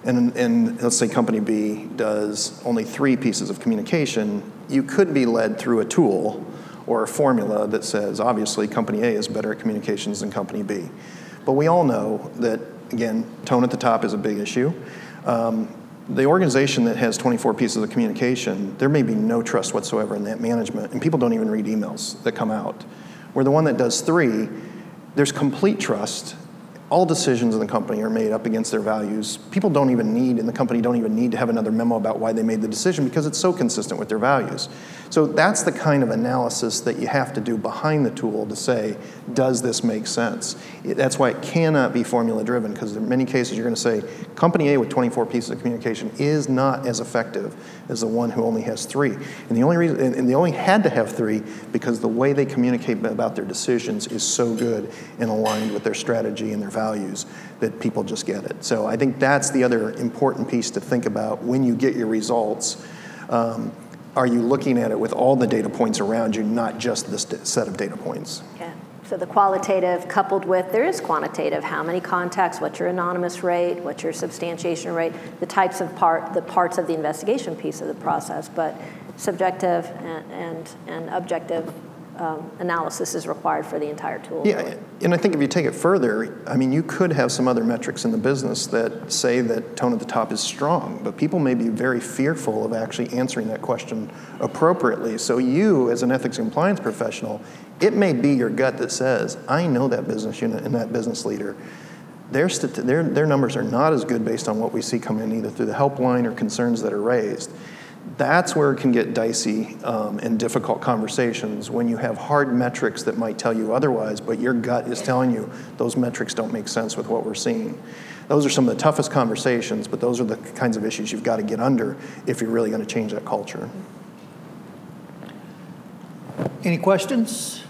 and, and let's say company B does only three pieces of communication, you could be led through a tool or a formula that says obviously company A is better at communications than company B. But we all know that, again, tone at the top is a big issue. Um, the organization that has 24 pieces of communication, there may be no trust whatsoever in that management, and people don't even read emails that come out. Where the one that does three, there's complete trust. All decisions in the company are made up against their values. People don't even need, in the company, don't even need to have another memo about why they made the decision because it's so consistent with their values. So that's the kind of analysis that you have to do behind the tool to say, does this make sense? That's why it cannot be formula driven, because in many cases you're going to say, company A with 24 pieces of communication is not as effective as the one who only has three. And the only reason, and they only had to have three because the way they communicate about their decisions is so good and aligned with their strategy and their values that people just get it. So I think that's the other important piece to think about when you get your results. Um, are you looking at it with all the data points around you, not just this set of data points? Yeah. So the qualitative coupled with there is quantitative. How many contacts? What's your anonymous rate? What's your substantiation rate? The types of part, the parts of the investigation piece of the process, but subjective and and, and objective um, analysis is required for the entire tool. Yeah, and I think if you take it further, I mean, you could have some other metrics in the business that say that tone at the top is strong, but people may be very fearful of actually answering that question appropriately. So, you, as an ethics compliance professional, it may be your gut that says, I know that business unit and that business leader. Their, their, their numbers are not as good based on what we see coming in either through the helpline or concerns that are raised that's where it can get dicey um, and difficult conversations when you have hard metrics that might tell you otherwise, but your gut is telling you those metrics don't make sense with what we're seeing. Those are some of the toughest conversations, but those are the kinds of issues you've got to get under if you're really going to change that culture. Any questions?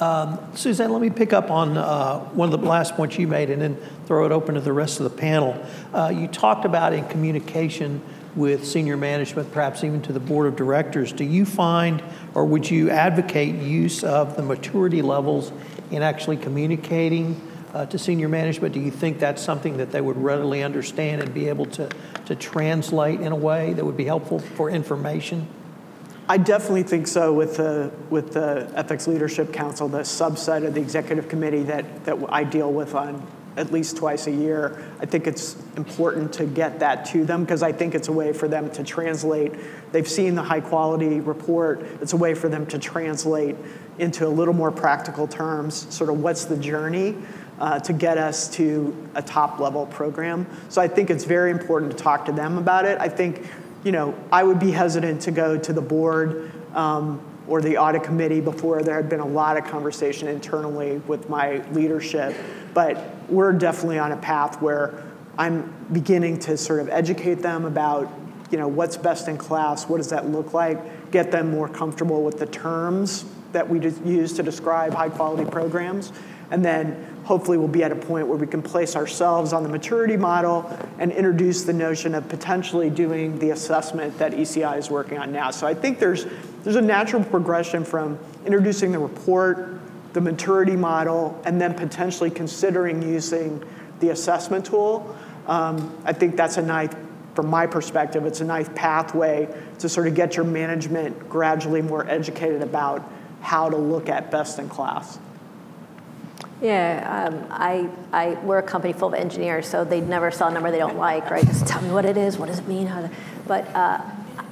Um, Suzanne, let me pick up on uh, one of the last points you made and then throw it open to the rest of the panel. Uh, you talked about in communication with senior management, perhaps even to the board of directors, do you find or would you advocate use of the maturity levels in actually communicating uh, to senior management? Do you think that's something that they would readily understand and be able to, to translate in a way that would be helpful for information? I definitely think so with the, with the Ethics Leadership Council, the subset of the executive committee that, that I deal with on at least twice a year. I think it's important to get that to them because I think it's a way for them to translate. They've seen the high quality report. It's a way for them to translate into a little more practical terms, sort of what's the journey uh, to get us to a top level program. So I think it's very important to talk to them about it. I think, you know, I would be hesitant to go to the board um, or the audit committee before there had been a lot of conversation internally with my leadership. But we're definitely on a path where I'm beginning to sort of educate them about, you know, what's best in class, what does that look like, get them more comfortable with the terms that we use to describe high quality programs, and then hopefully we'll be at a point where we can place ourselves on the maturity model and introduce the notion of potentially doing the assessment that ECI is working on now. So I think there's there's a natural progression from introducing the report the maturity model, and then potentially considering using the assessment tool. Um, I think that's a nice, from my perspective, it's a nice pathway to sort of get your management gradually more educated about how to look at best in class. Yeah, um, I, I, we're a company full of engineers, so they never saw a number they don't like, right? Just tell me what it is, what does it mean? But uh,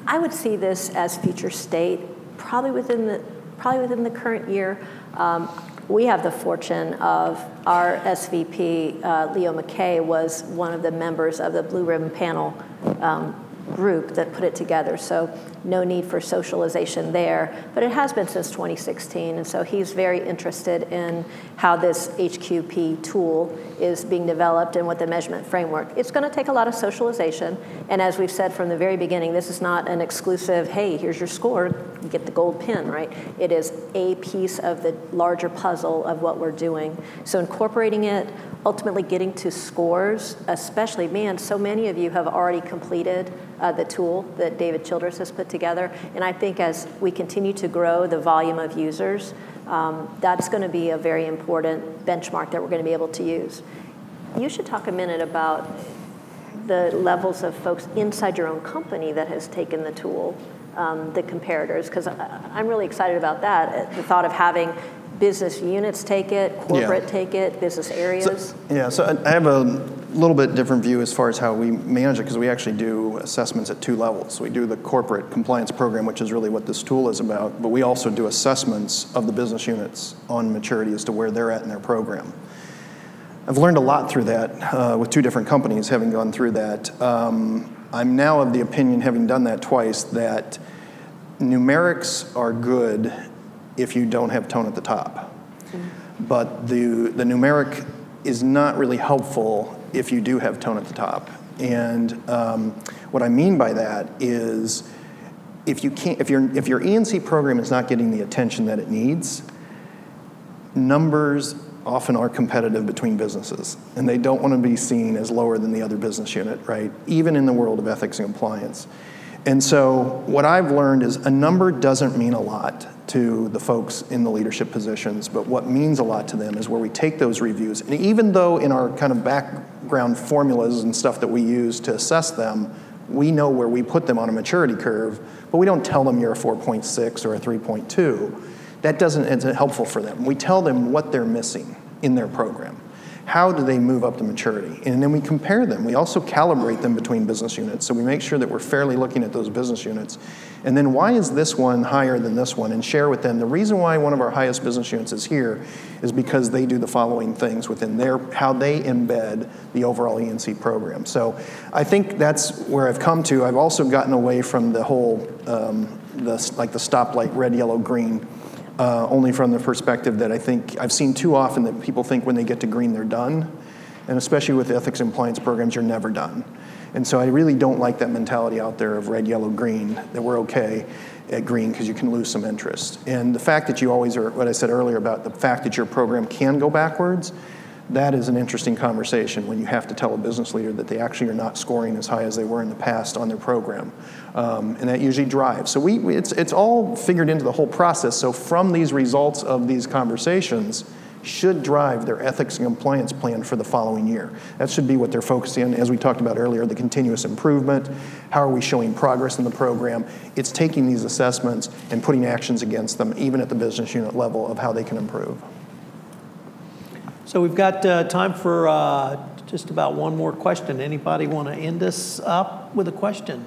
I would see this as future state, probably within the, probably within the current year. Um, we have the fortune of our SVP, uh, Leo Mackay, was one of the members of the Blue Ribbon Panel um, group that put it together. So no need for socialization there. But it has been since 2016, and so he's very interested in how this HQP tool is being developed and what the measurement framework. It's going to take a lot of socialization, and as we've said from the very beginning, this is not an exclusive. Hey, here's your score. You get the gold pin, right? It is a piece of the larger puzzle of what we're doing. So incorporating it, ultimately getting to scores, especially man, so many of you have already completed uh, the tool that David Childers has put together. And I think as we continue to grow the volume of users, um, that's going to be a very important benchmark that we're going to be able to use. You should talk a minute about the levels of folks inside your own company that has taken the tool, um, the comparators, because I'm really excited about that. The thought of having business units take it, corporate yeah. take it, business areas? So, yeah, so I have a little bit different view as far as how we manage it because we actually do assessments at two levels. We do the corporate compliance program, which is really what this tool is about, but we also do assessments of the business units on maturity as to where they're at in their program. I've learned a lot through that uh, with two different companies having gone through that. Um, I'm now of the opinion, having done that twice, that numerics are good if you don't have tone at the top. Mm-hmm. But the, the numeric is not really helpful if you do have tone at the top. And um, what I mean by that is if, you can't, if, your, if your E&C program is not getting the attention that it needs, numbers often are competitive between businesses, and they don't want to be seen as lower than the other business unit, right? Even in the world of ethics and compliance. And so, what I've learned is a number doesn't mean a lot to the folks in the leadership positions, but what means a lot to them is where we take those reviews. And even though in our kind of background formulas and stuff that we use to assess them, we know where we put them on a maturity curve, but we don't tell them you're a 4.6 or a 3.2. That doesn't, isn't helpful for them. We tell them what they're missing in their program how do they move up to maturity? And then we compare them. We also calibrate them between business units. So we make sure that we're fairly looking at those business units. And then why is this one higher than this one? And share with them the reason why one of our highest business units is here is because they do the following things within their, how they embed the overall E&C program. So I think that's where I've come to. I've also gotten away from the whole, um, the, like the stoplight, red, yellow, green uh, only from the perspective that I think I've seen too often that people think when they get to green they're done, and especially with ethics and compliance programs, you're never done. And so I really don't like that mentality out there of red, yellow, green, that we're okay at green because you can lose some interest. And the fact that you always are, what I said earlier about the fact that your program can go backwards, that is an interesting conversation when you have to tell a business leader that they actually are not scoring as high as they were in the past on their program. Um, and that usually drives. So we, it's, it's all figured into the whole process. So from these results of these conversations, should drive their ethics and compliance plan for the following year. That should be what they're focusing on, as we talked about earlier, the continuous improvement. How are we showing progress in the program? It's taking these assessments and putting actions against them, even at the business unit level, of how they can improve. So we've got uh, time for uh, just about one more question. Anybody want to end us up with a question?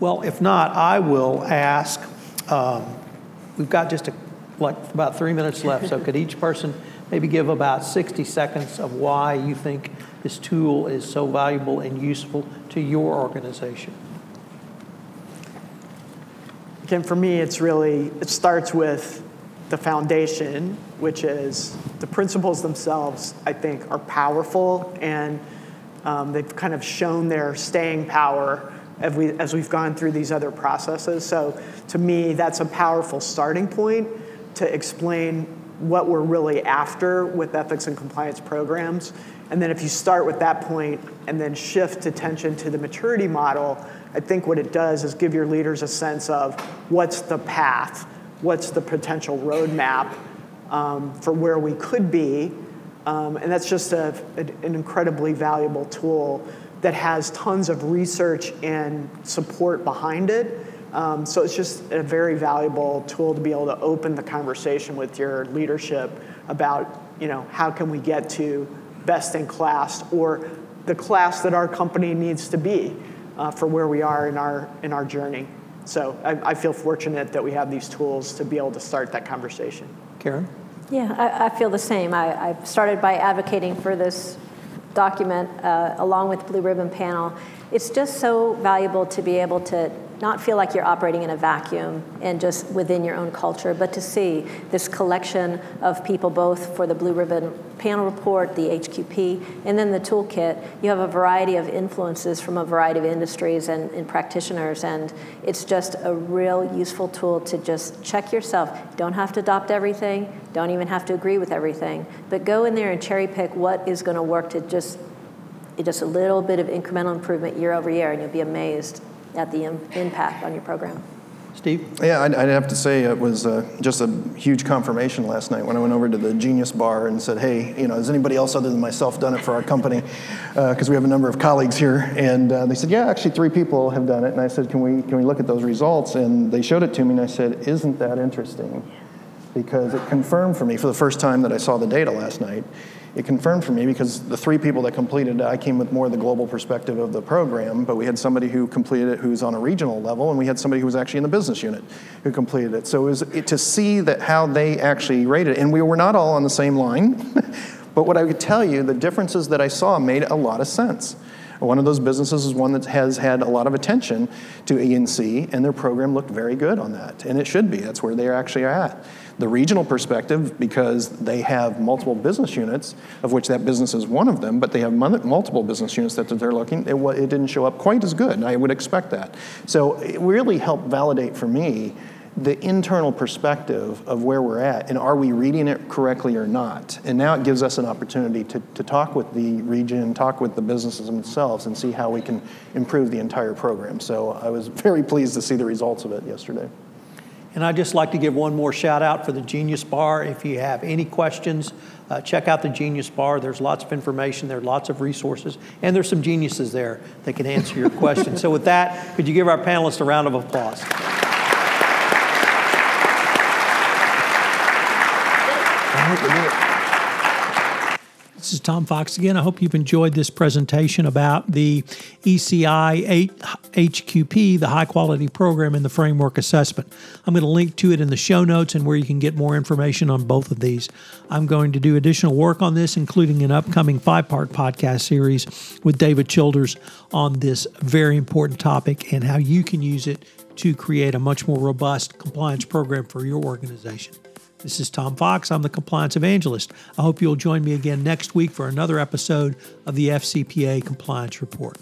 Well, if not, I will ask. Um, we've got just a, like about three minutes left, so could each person maybe give about 60 seconds of why you think this tool is so valuable and useful to your organization? Again, for me, it's really, it starts with the foundation, which is the principles themselves, I think, are powerful and um, they've kind of shown their staying power as, we, as we've gone through these other processes. So to me, that's a powerful starting point to explain what we're really after with ethics and compliance programs. And then if you start with that point and then shift attention to the maturity model, I think what it does is give your leaders a sense of what's the path what's the potential roadmap um, for where we could be. Um, and that's just a, an incredibly valuable tool that has tons of research and support behind it. Um, so it's just a very valuable tool to be able to open the conversation with your leadership about, you know, how can we get to best in class or the class that our company needs to be uh, for where we are in our in our journey. So I, I, feel fortunate that we have these tools to be able to start that conversation. Karen? Yeah, I, I feel the same. I, I, started by advocating for this document uh, along with Blue Ribbon Panel. It's just so valuable to be able to not feel like you're operating in a vacuum and just within your own culture, but to see this collection of people, both for the Blue Ribbon panel report, the HQP, and then the toolkit. You have a variety of influences from a variety of industries and, and practitioners, and it's just a real useful tool to just check yourself. Don't have to adopt everything, don't even have to agree with everything, but go in there and cherry pick what is going to work to just just a little bit of incremental improvement year over year, and you'll be amazed at the Im- impact on your program. Steve? Yeah, I'd, I'd have to say it was uh, just a huge confirmation last night when I went over to the Genius Bar and said, hey, you know, has anybody else other than myself done it for our company? Because uh, we have a number of colleagues here. And uh, they said, yeah, actually three people have done it. And I said, can we, can we look at those results? And they showed it to me and I said, isn't that interesting? Because it confirmed for me for the first time that I saw the data last night it confirmed for me because the three people that completed it, I came with more of the global perspective of the program, but we had somebody who completed it who's on a regional level, and we had somebody who was actually in the business unit who completed it. So it was it, to see that how they actually rated it, and we were not all on the same line, but what I could tell you, the differences that I saw made a lot of sense. One of those businesses is one that has had a lot of attention to E&C, and their program looked very good on that, and it should be. That's where they actually are at the regional perspective because they have multiple business units, of which that business is one of them, but they have multiple business units that they're looking. It, it didn't show up quite as good, and I would expect that. So it really helped validate for me the internal perspective of where we're at and are we reading it correctly or not. And now it gives us an opportunity to, to talk with the region, talk with the businesses themselves, and see how we can improve the entire program. So I was very pleased to see the results of it yesterday. And I'd just like to give one more shout out for the Genius Bar. If you have any questions, uh, check out the Genius Bar. There's lots of information there, lots of resources, and there's some geniuses there that can answer your questions. so, with that, could you give our panelists a round of applause? This is Tom Fox again. I hope you've enjoyed this presentation about the ECI HQP, the high quality program in the framework assessment. I'm going to link to it in the show notes and where you can get more information on both of these. I'm going to do additional work on this, including an upcoming five part podcast series with David Childers on this very important topic and how you can use it to create a much more robust compliance program for your organization. This is Tom Fox. I'm the Compliance Evangelist. I hope you'll join me again next week for another episode of the FCPA Compliance Report.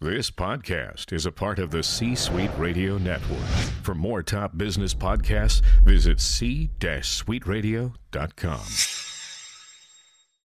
This podcast is a part of the C Suite Radio Network. For more top business podcasts, visit c-suiteradio.com.